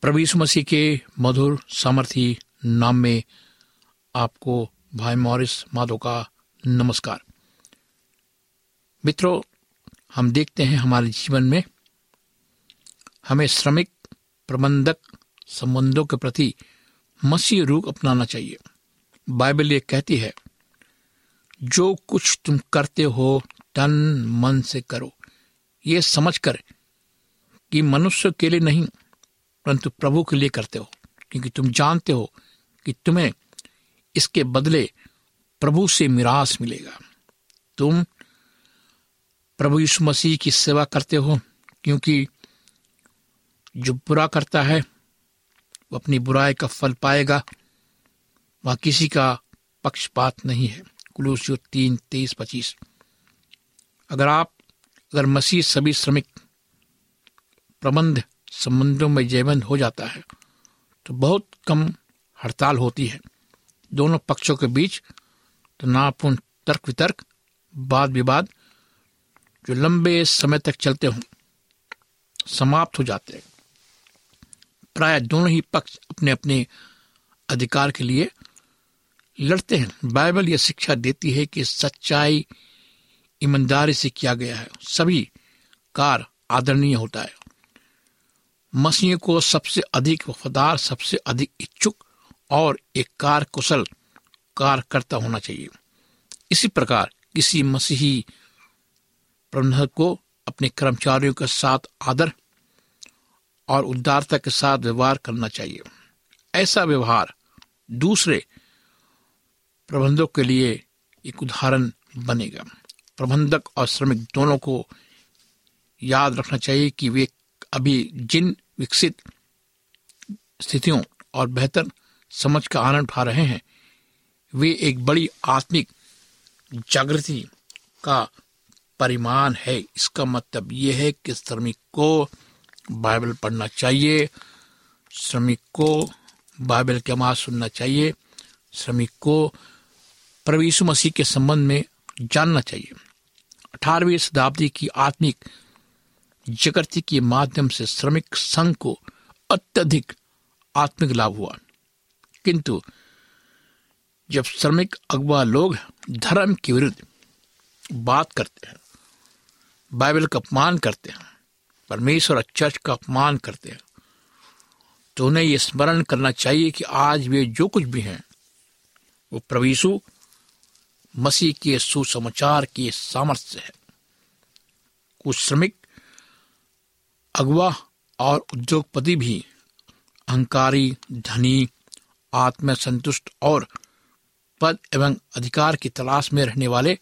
प्रभु मसीह के मधुर सामर्थी नाम में आपको भाई मॉरिस माधो का नमस्कार। मित्रों, हम देखते हैं हमारे जीवन में हमें श्रमिक, प्रबंधक, संबंधों के प्रति मसीह रूप अपनाना चाहिए। बाइबल ये कहती है, जो कुछ तुम करते हो, तन मन से करो। ये समझकर कि मनुष्य के लिए नहीं परंतु प्रभु के लिए करते हो, क्योंकि तुम जानते हो कि तुम्हें इसके बदले प्रभु से मिरास मिलेगा। तुम प्रभु यीशु मसीह की सेवा करते हो, क्योंकि जो बुरा करता है, वो अपनी बुराई का फल पाएगा। वह किसी का पक्षपात नहीं है। कुलूसियो तीन, तेईस, पच्चीस। अगर आप, अगर मसीह सभी श्रमिक प्रबंध संबंधों में जयबंद हो जाता है तो बहुत कम हड़ताल होती है। दोनों पक्षों के बीच तो नापूर्ण तर्क वितर्क वाद विवाद जो लंबे समय तक चलते हों, समाप्त हो जाते हैं। प्राय दोनों ही पक्ष अपने अपने अधिकार के लिए लड़ते हैं। बाइबल यह शिक्षा देती है कि सच्चाई ईमानदारी से किया गया है। सभी कार आदरणीय होता है। मसीह को सबसे अधिक वफादार, सबसे अधिक इच्छुक और एक कार कुशल कार्यकर्ता होना चाहिए। इसी प्रकार किसी मसीही प्रबंधक को अपने कर्मचारियों के साथ आदर और उदारता के साथ व्यवहार करना चाहिए। ऐसा व्यवहार दूसरे प्रबंधक के लिए एक उदाहरण बनेगा। प्रबंधक और श्रमिक दोनों को याद रखना चाहिए कि वे अभी जिन विकसित स्थितियों और बेहतर समझ का आनंद उठा रहे हैं, वे एक बड़ी आत्मिक जागृति का परिमाण है। इसका मतलब यह है कि श्रमिक को बाइबल पढ़ना चाहिए, श्रमिक को बाइबल के आवाज़ सुनना चाहिए, श्रमिक को प्रवीषु मसीह के संबंध में जानना चाहिए। अठारहवीं शताब्दी की आत्मिक जगृति के माध्यम से श्रमिक संघ को अत्यधिक आत्मिक लाभ हुआ। किंतु जब श्रमिक अगवा लोग धर्म के विरुद्ध बात करते हैं, बाइबल का अपमान करते हैं, परमेश्वर और चर्च का अपमान करते हैं तो उन्हें यह स्मरण करना चाहिए कि आज वे जो कुछ भी हैं, वो प्रवीषु मसीह के सुसमाचार के सामर्थ्य है। कुछ श्रमिक अगवा और उद्योगपति भी, अहंकारी, धनी आत्म संतुष्ट और पद एवं अधिकार की तलाश में रहने वाले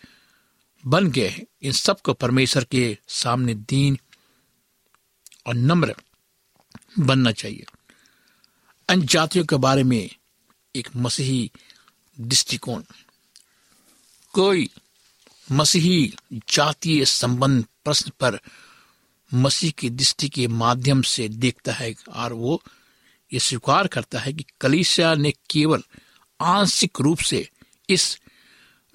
बन गए हैं। इन सबको परमेश्वर के सामने दीन और नम्र बनना चाहिए। अन्य जातियों के बारे में एक मसीही दृष्टिकोण। कोई मसीही जातीय संबंध प्रश्न पर मसीह की दृष्टि के माध्यम से देखता है और वो ये स्वीकार करता है कि कलीसिया ने केवल आंशिक रूप से इस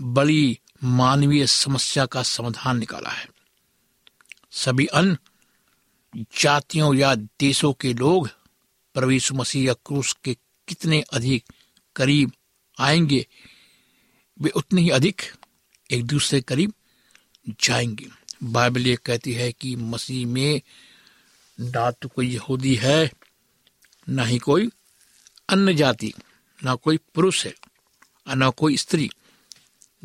बड़ी मानवीय समस्या का समाधान निकाला है। सभी अन्य जातियों या देशों के लोग प्रवेश मसीह या क्रूस के कितने अधिक करीब आएँगे, वे उतने ही अधिक एक दूसरे करीब जाएँगे। बाइबल ये कहती है कि मसीह में ना तो कोई यहूदी है, ना ही कोई अन्य जाति, ना कोई पुरुष है ना कोई स्त्री,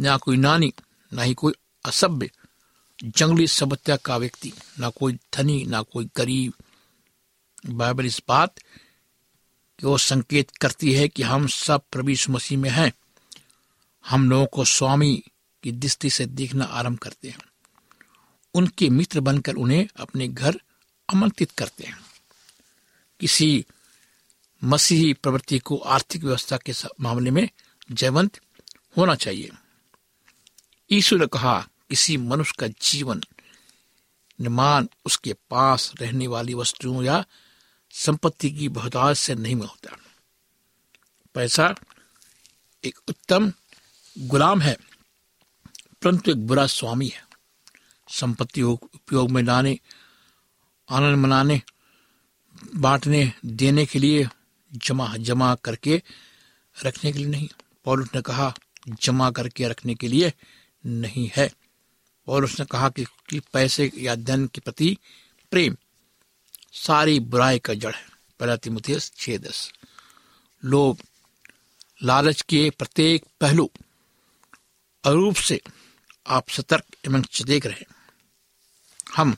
ना कोई नानी, ना ही कोई असभ्य, जंगली सभ्यता का व्यक्ति, ना कोई धनी, ना कोई गरीब। बाइबल इस बात कि वो संकेत करती है कि हम सब प्रवीष मसीह में हैं। हम लोगों को स्वामी की दृष्टि से देखना आरंभ करते हैं। उनके मित्र बनकर उन्हें अपने घर आमंत्रित करते हैं। किसी मसीही प्रवृत्ति को आर्थिक व्यवस्था के मामले में जयवंत होना चाहिए। यीशु ने कहा, किसी मनुष्य का जीवन निर्माण उसके पास रहने वाली वस्तुओं या संपत्ति की बहुतायत से नहीं होता। पैसा एक उत्तम गुलाम है, परंतु एक बुरा स्वामी है। संपत्ति उपयोग में लाने आनंद मनाने बांटने देने के लिए जमा जमा करके रखने के लिए नहीं। पौलुस ने कहा जमा करके रखने के लिए नहीं है। और उसने कहा कि, कि पैसे या धन के प्रति प्रेम सारी बुराई का जड़ है। पहला तिमुथियस छह दस। लोग लालच के प्रत्येक पहलू अरूप से आप सतर्क एवं सचेत रहे। हम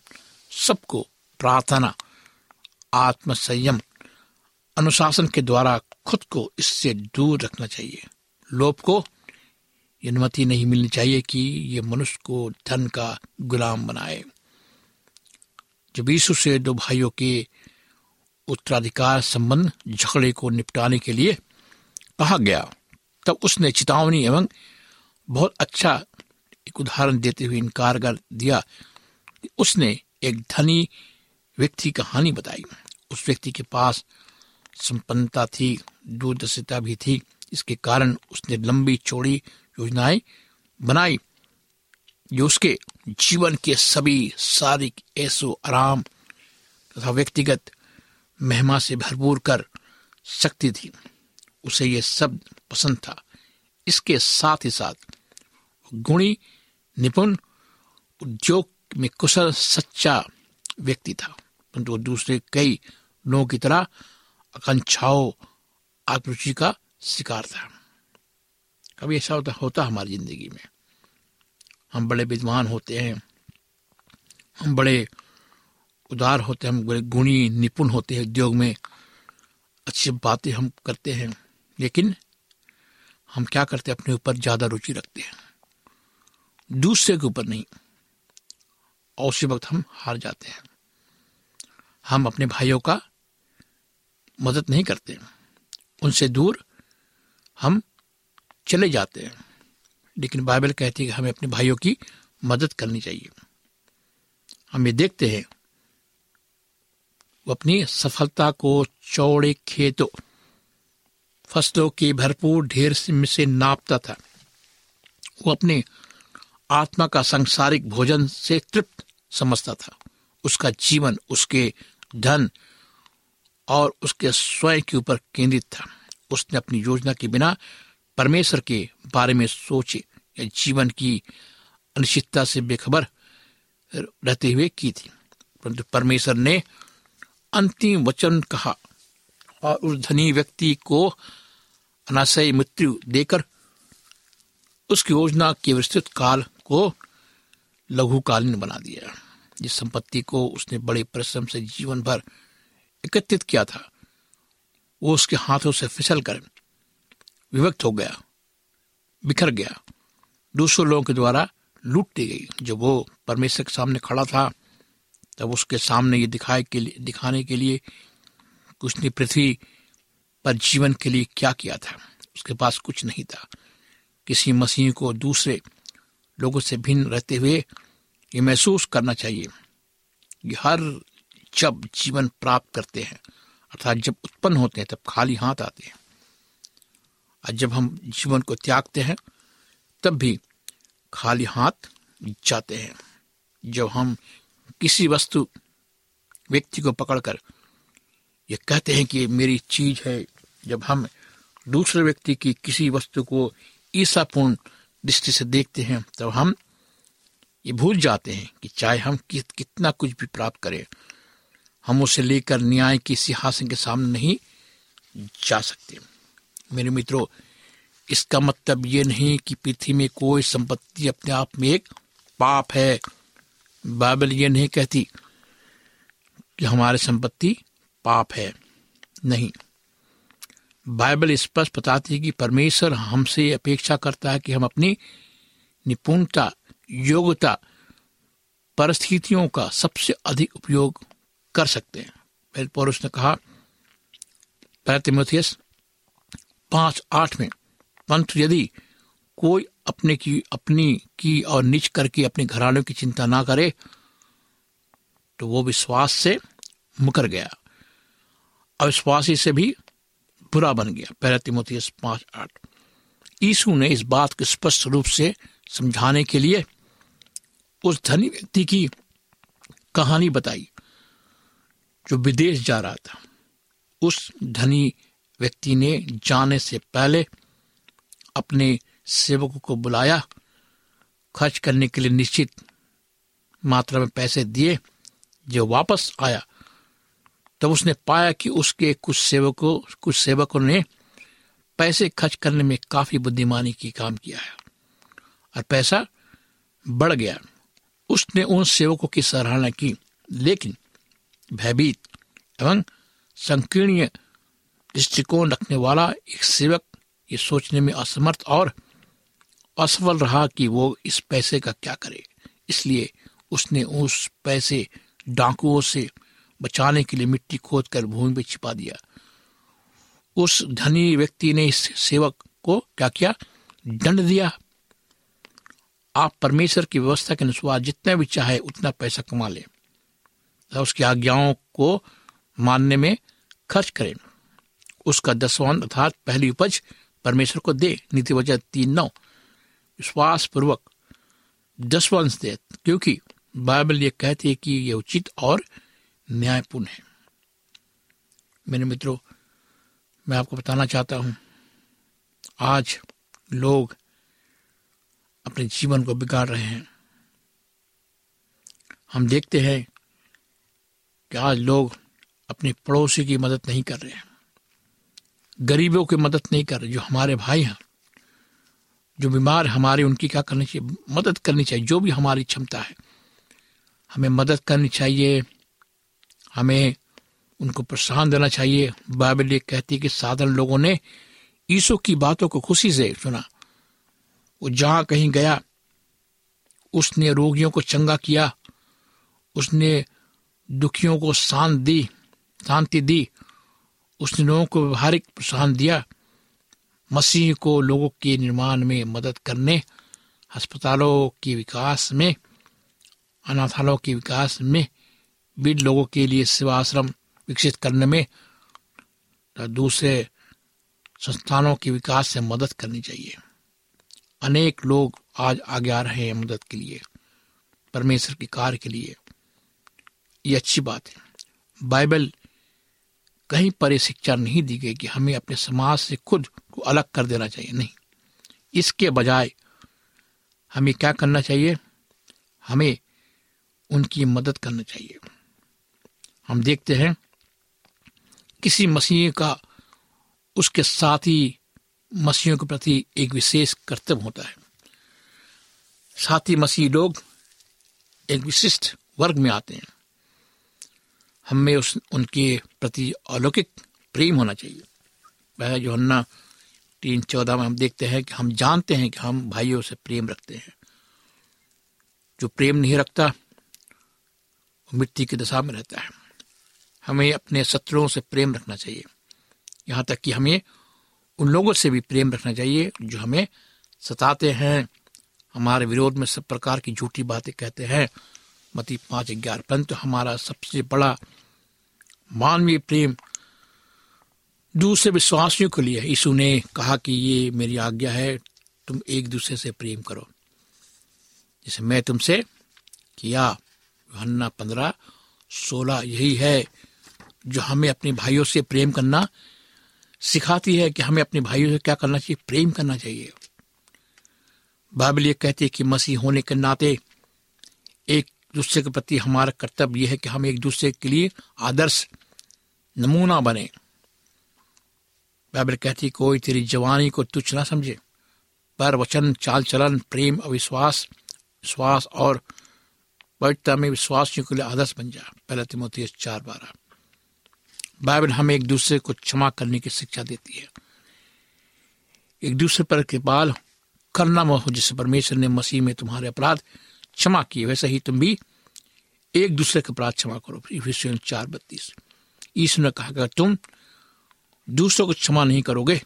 सबको प्रार्थना आत्म संयम अनुशासन के द्वारा खुद को इससे दूर रखना चाहिए। लोभ को अनुमति नहीं मिलनी चाहिए कि ये मनुष्य को धन का गुलाम बनाए। जब यीशु से दो भाइयों के उत्तराधिकार संबंध झगड़े को निपटाने के लिए कहा गया, तब उसने चेतावनी एवं बहुत अच्छा एक उदाहरण देते हुए इनकार कर दिया। उसने एक धनी व्यक्ति कहानी बताई। उस व्यक्ति के पास संपन्नता थी, दूरदर्शिता भी थी। इसके कारण उसने लंबी, चौड़ी योजनाएँ बनाई, जो उसके जीवन के सभी शारीरिक ऐसो आराम तथा व्यक्तिगत महिमा से भरपूर कर सकती थी। उसे यह शब्द पसंद था। इसके साथ ही साथ गुणी, निपुण, उद्योग में कुशल, सच्चा व्यक्ति था। परंतु दूसरे कई लोगों की तरह आकांक्षाओं, आत्मरुचि का शिकार था। कभी ऐसा होता होता हमारी ज़िंदगी में। हम बड़े विद्वान होते हैं। हम बड़े उदार होते हैं। हम बड़े गुणी, निपुण होते हैं। उद्योग में अच्छी बातें हम करते हैं। लेकिन हम क्या करते हैं? अपने ऊपर ज़्यादा रुचि रखते हैं। दूसरे के ऊपर नहीं। और उसी वक्त हम हार जाते हैं। हम अपने भाइयों का मदद नहीं करते। उनसे दूर हम चले जाते हैं। लेकिन बाइबल कहती है कि हमें अपने भाइयों की मदद करनी चाहिए। हम ये देखते हैं, वो अपनी सफलता को चौड़े खेतों, फ़सलों के भरपूर ढेर से नापता था। वो अपने आत्मा का सांसारिक भोजन से तृप्त समझता था। उसका जीवन, उसके धन और उसके स्वयं के ऊपर केंद्रित था। उसने अपनी योजना के बिना परमेश्वर के बारे में सोचे, या जीवन की अनिश्चितता से बेखबर रहते हुए की थी। परंतु परमेश्वर ने अंतिम वचन कहा और उस धनी व्यक्ति को अनाशय मृत्यु देकर उसकी योजना के विस्तृत काल को लघुकालीन बना दिया। जिस संपत्ति को उसने बड़े परिश्रम से जीवन भर एकत्रित किया था, वो उसके हाथों से फिसल कर विभक्त हो गया, बिखर गया। दूसरों लोगों के द्वारा लूट दी गई। जब वो परमेश्वर के सामने खड़ा था, तब उसके सामने ये दिखाए के लिए, दिखाने के लिए उसने पृथ्वी पर जीवन के लिए क्या किया था। उसके पास कुछ नहीं था। किसी मसीह को दूसरे लोगों से भिन्न रहते हुए ये महसूस करना चाहिए कि हर जब जीवन प्राप्त करते हैं, अर्थात जब उत्पन्न होते हैं, तब खाली हाथ आते हैं। और जब हम जीवन को त्यागते हैं, तब भी खाली हाथ जाते हैं। जब हम किसी वस्तु, व्यक्ति को पकड़कर ये कहते हैं कि मेरी चीज़ है, जब हम दूसरे व्यक्ति की किसी वस्तु को ईसापूर्ण दृष्टि से देखते हैं, तब हम ये भूल जाते हैं कि चाहे हम कितना कुछ भी प्राप्त करें, हम उसे लेकर न्याय की सिंहासन के सामने नहीं जा सकते। मेरे मित्रों, इसका मतलब ये नहीं कि पृथ्वी में कोई संपत्ति अपने आप में एक पाप है। बाइबल ये नहीं कहती कि हमारी संपत्ति पाप है। नहीं। बाइबल स्पष्ट बताती है कि परमेश्वर हमसे अपेक्षा करता है कि हम अपनी निपुणता, योग्यता, परिस्थितियों का सबसे अधिक उपयोग कर सकते हैं। पौरुष ने कहा पैतिमोथियस पाँच आठ में पंथ यदि कोई अपने की, अपनी की और निच करके अपने घरानों की चिंता ना करे तो वो विश्वास से मुकर गया। अविश्वासी से भी बुरा बन गया, पहला तिमोथियस पाँच आठ। यीशु ने इस बात को स्पष्ट रूप से समझाने के लिए उस धनी व्यक्ति की कहानी बताई, जो विदेश जा रहा था। उस धनी व्यक्ति ने जाने से पहले अपने सेवकों को बुलाया, खर्च करने के लिए निश्चित मात्रा में पैसे दिए, जो वापस आया। तब उसने पाया कि उसके कुछ सेवकों कुछ सेवकों ने पैसे खर्च करने में काफ़ी बुद्धिमानी की काम किया है और पैसा बढ़ गया। उसने उन सेवकों की सराहना की, लेकिन भयभीत एवं संकीर्ण दृष्टिकोण रखने वाला एक सेवक ये सोचने में असमर्थ और असफल रहा कि वो इस पैसे का क्या करे। इसलिए उसने उस पैसे डाकुओं से बचाने के लिए मिट्टी खोद कर भूमि में छिपा दिया। उस धनी व्यक्ति ने इस सेवक को क्या किया? दंड दिया। आप परमेश्वर की व्यवस्था के अनुसार जितना भी चाहे उतना पैसा कमा ले। उसकी आज्ञाओं को मानने में खर्च करें। उसका दसवां अर्थात पहली उपज परमेश्वर को दे। नीति वजह तीन नौ। विश्वास पूर्वक दसवंश दे, क्योंकि बाइबल ये कहती है कि यह उचित और न्यायपूर्ण है। मेरे मित्रों, मैं आपको बताना चाहता हूँ, आज लोग अपने जीवन को बिगाड़ रहे हैं। हम देखते हैं कि आज लोग अपने पड़ोसी की मदद नहीं कर रहे हैं, गरीबों की मदद नहीं कर रहे, जो हमारे भाई हैं, जो बीमार हमारे, उनकी क्या करनी चाहिए? मदद करनी चाहिए, जो भी हमारी क्षमता है। हमें मदद करनी चाहिए हमें उनको प्रोत्साहन देना चाहिए। बाइबल ये कहती है कि साधारण लोगों ने ईसो की बातों को खुशी से सुना। वो जहाँ कहीं गया, उसने रोगियों को चंगा किया, उसने दुखियों को शांत दी, शांति दी, उसने लोगों को व्यवहारिक प्रोत्साहन दिया, मसीह को लोगों के निर्माण में मदद करने, अस्पतालों के विकास में, अनाथालयों के विकास में बीड लोगों के लिए सेवा आश्रम विकसित करने में दूसरे संस्थानों के विकास से मदद करनी चाहिए। अनेक लोग आज आगे आ रहे हैं मदद के लिए, परमेश्वर के कार्य के लिए। ये अच्छी बात है। बाइबल कहीं पर यह शिक्षा नहीं दी गई कि हमें अपने समाज से खुद को अलग कर देना चाहिए। नहीं। इसके बजाय हमें क्या करना चाहिए? हमें उनकी मदद करना चाहिए। हम देखते हैं, किसी मसीह का उसके साथ ही मसीहों के प्रति एक विशेष कर्तव्य होता है। साथ मसीह लोग एक विशिष्ट वर्ग में आते हैं। हमें उस, उनके प्रति अलौकिक प्रेम होना चाहिए। वह जो हन्ना तीन चौदह में हम देखते हैं कि हम जानते हैं कि हम भाइयों से प्रेम रखते हैं। जो प्रेम नहीं रखता, वो मिट्टी की दशा में रहता है। हमें अपने शत्रुओं से प्रेम रखना चाहिए। यहाँ तक कि हमें उन लोगों से भी प्रेम रखना चाहिए जो हमें सताते हैं। हमारे विरोध में सब प्रकार की झूठी बातें कहते हैं। मती पाँच ग्यारह परंतु हमारा सबसे बड़ा मानवीय प्रेम दूसरे विश्वासियों के लिए यीशु ने कहा कि ये मेरी आज्ञा है, तुम एक दूसरे से प्रेम करो। जैसे मैं तुमसे किया पंद्रह सोलह यही है। जो हमें अपने भाइयों से प्रेम करना सिखाती है कि हमें अपने भाइयों से क्या करना चाहिए, प्रेम करना चाहिए। बाइबल ये कहती है कि मसीह होने के नाते एक दूसरे के प्रति हमारा कर्तव्य यह है कि हम एक दूसरे के लिए आदर्श नमूना बने। बाइबल कहती कोई तेरी जवानी को तुच्छ ना समझे। पर वचन, चाल चलन, प्रेम, अविश्वास, विश्वास और पवित्रता में विश्वासियों के लिए आदर्श बन जा। पहला तिमोती चार बारह। बाइबल हमें एक दूसरे को क्षमा करने की शिक्षा देती है। एक दूसरे पर कृपाल करना हो जिससे परमेश्वर ने मसीह में तुम्हारे अपराध क्षमा किए। वैसे ही तुम भी एक दूसरे के अपराध क्षमा करो। चार बत्तीस। ईश्वर ने कहा तुम दूसरों को क्षमा नहीं करोगे,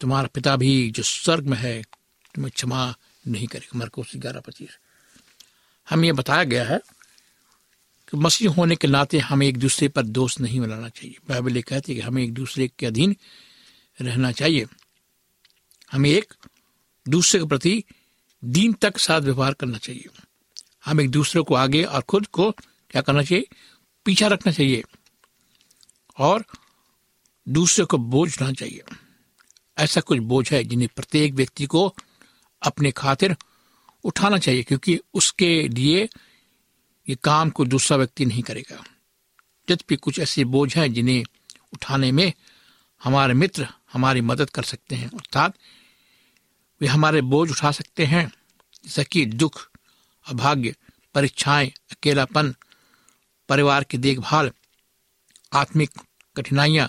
तुम्हारा पिता भी जो स्वर्ग में है, तुम्हें क्षमा नहीं करेगा। मरकोस ग्यारह पच्चीस। हम यह बताया गया है कि मसीह होने के नाते हमें एक दूसरे पर दोष नहीं मिलाना चाहिए। बाइबल ये कहती है कि हमें एक दूसरे के अधीन रहना चाहिए। हमें एक दूसरे के प्रति दिन तक साथ व्यवहार करना चाहिए। हम एक दूसरे को आगे और खुद को क्या करना चाहिए? पीछा रखना चाहिए और दूसरे को बोझ ना चाहिए। ऐसा कुछ बोझ है जिन्हें प्रत्येक व्यक्ति को अपने खातिर उठाना चाहिए, क्योंकि उसके लिए ये काम को दूसरा व्यक्ति नहीं करेगा। भी कुछ ऐसे बोझ हैं जिन्हें उठाने में हमारे मित्र हमारी मदद कर सकते हैं, अर्थात वे हमारे बोझ उठा सकते हैं, जैसा कि दुख, अभाग्य, परीक्षाएँ, अकेलापन, परिवार की देखभाल, आत्मिक कठिनाइयाँ,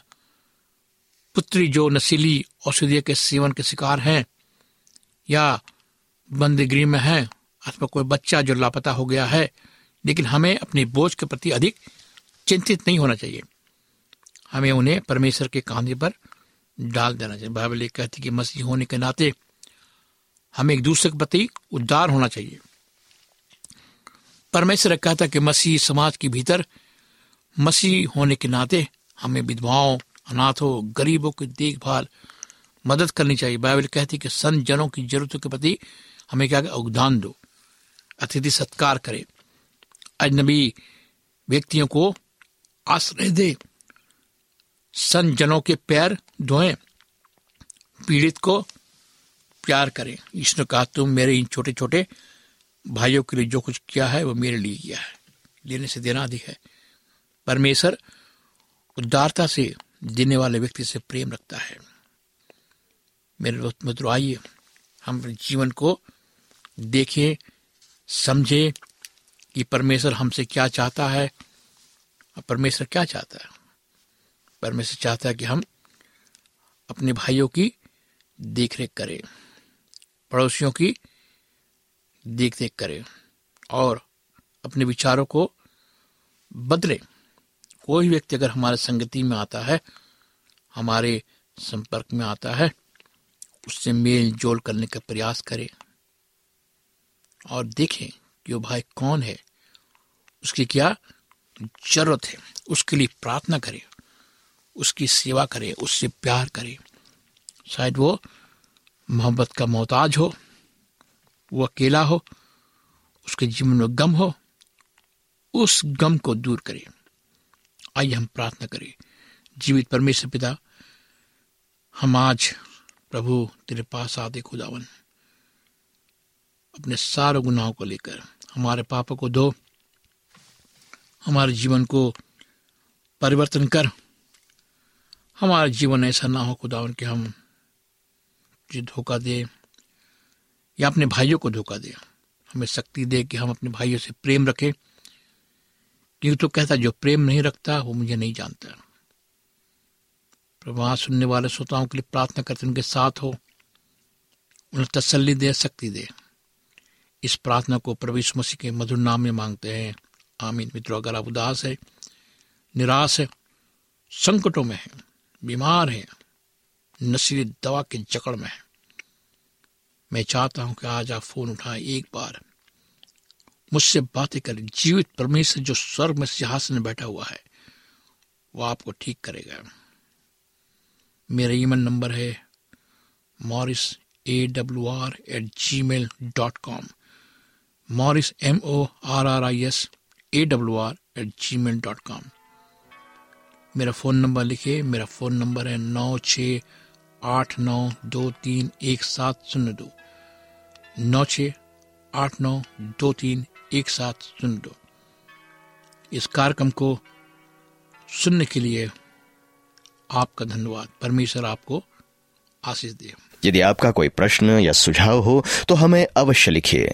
पुत्री जो नशीली औषधि के सेवन के शिकार हैं या बंदीगृह में है, अथवा कोई बच्चा जो लापता हो गया है लेकिन हमें अपने बोझ के प्रति अधिक चिंतित नहीं होना चाहिए। हमें उन्हें परमेश्वर के कांधे पर डाल देना चाहिए। बाइबल ये कहती कि मसीह होने के नाते हमें एक दूसरे के प्रति उद्धार होना चाहिए। परमेश्वर कहता कि मसीह समाज के भीतर, मसीह होने के नाते हमें विधवाओं, अनाथों, गरीबों की देखभाल, मदद करनी चाहिए। बाइबल कहती है कि संत जनों की जरूरतों के प्रति हमें क्या योगदान दो। अतिथि सत्कार करे। अजनबी व्यक्तियों को आश्रय दे। संत जनों के पैर धोए, पीड़ित को प्यार करें। इसने कहा, तुम मेरे इन छोटे छोटे भाइयों के लिए जो कुछ किया है, वो मेरे लिए किया है। लेने से देना अधिक है। परमेश्वर उदारता से देने वाले व्यक्ति से प्रेम रखता है। मेरे दोस्त मित्रों, आइए, हम जीवन को देखें, समझे कि परमेश्वर हमसे क्या चाहता है? परमेश्वर क्या चाहता है? परमेश्वर चाहता है कि हम अपने भाइयों की देखरेख करें, पड़ोसियों की देख रेख करें और अपने विचारों को बदले। कोई व्यक्ति अगर हमारे संगति में आता है, हमारे संपर्क में आता है, उससे मेल जोल करने का प्रयास करें और देखें कि वो भाई कौन है? उसकी क्या ज़रूरत है? उसके लिए प्रार्थना करें। उसकी सेवा करें। उससे प्यार करें। शायद वो मोहब्बत का मोहताज हो, वो अकेला हो, उसके जीवन में गम हो, उस गम को दूर करे। आइए हम प्रार्थना करें। जीवित परमेश्वर पिता, हम आज प्रभु तेरे पास आदे खुदावन। अपने सारे गुनाहों को लेकर। हमारे पापों को दो, हमारे जीवन को परिवर्तन कर। हमारा जीवन ऐसा ना हो खुदावन कि हम जो धोखा दे या अपने भाइयों को धोखा दे। हमें शक्ति दे कि हम अपने भाइयों से प्रेम रखें। क्योंकि तो कहता, जो प्रेम नहीं रखता, वो मुझे नहीं जानता। प्रभु सुनने वाले श्रोताओं के लिए प्रार्थना करते उनके साथ हो। उन्हें तसल्ली दे, शक्ति दे। इस प्रार्थना को प्रवेश मसीह के मधुर नाम में मांगते हैं। आमीन। मित्रों, अगर आप उदास है, निराश है, संकटों में है, बीमार है, नशीली दवा के जकड़ में है, मैं चाहता हूँ कि आज आप फ़ोन उठाएँ एक बार। मुझसे बातें करें। जीवित परमेश्वर जो स्वर्ग में सिंहासन में बैठा हुआ है, वो आपको ठीक करेगा। मेरा ईमेल नंबर है Morris A W R at Gmail dot com Morris M O R R I S A W R at Gmail dot com मेरा फ़ोन नंबर लिखिए, मेरा फ़ोन नंबर है नौ छ आठ नौ दो तीन एक सात शून्य दो। नौ छ आठ नौ दो तीन एक सात शून्य दो। इस कार्यक्रम को सुनने के लिए आपका धन्यवाद। परमेश्वर आपको आशीष दे। यदि आपका कोई प्रश्न या सुझाव हो तो हमें अवश्य लिखिए।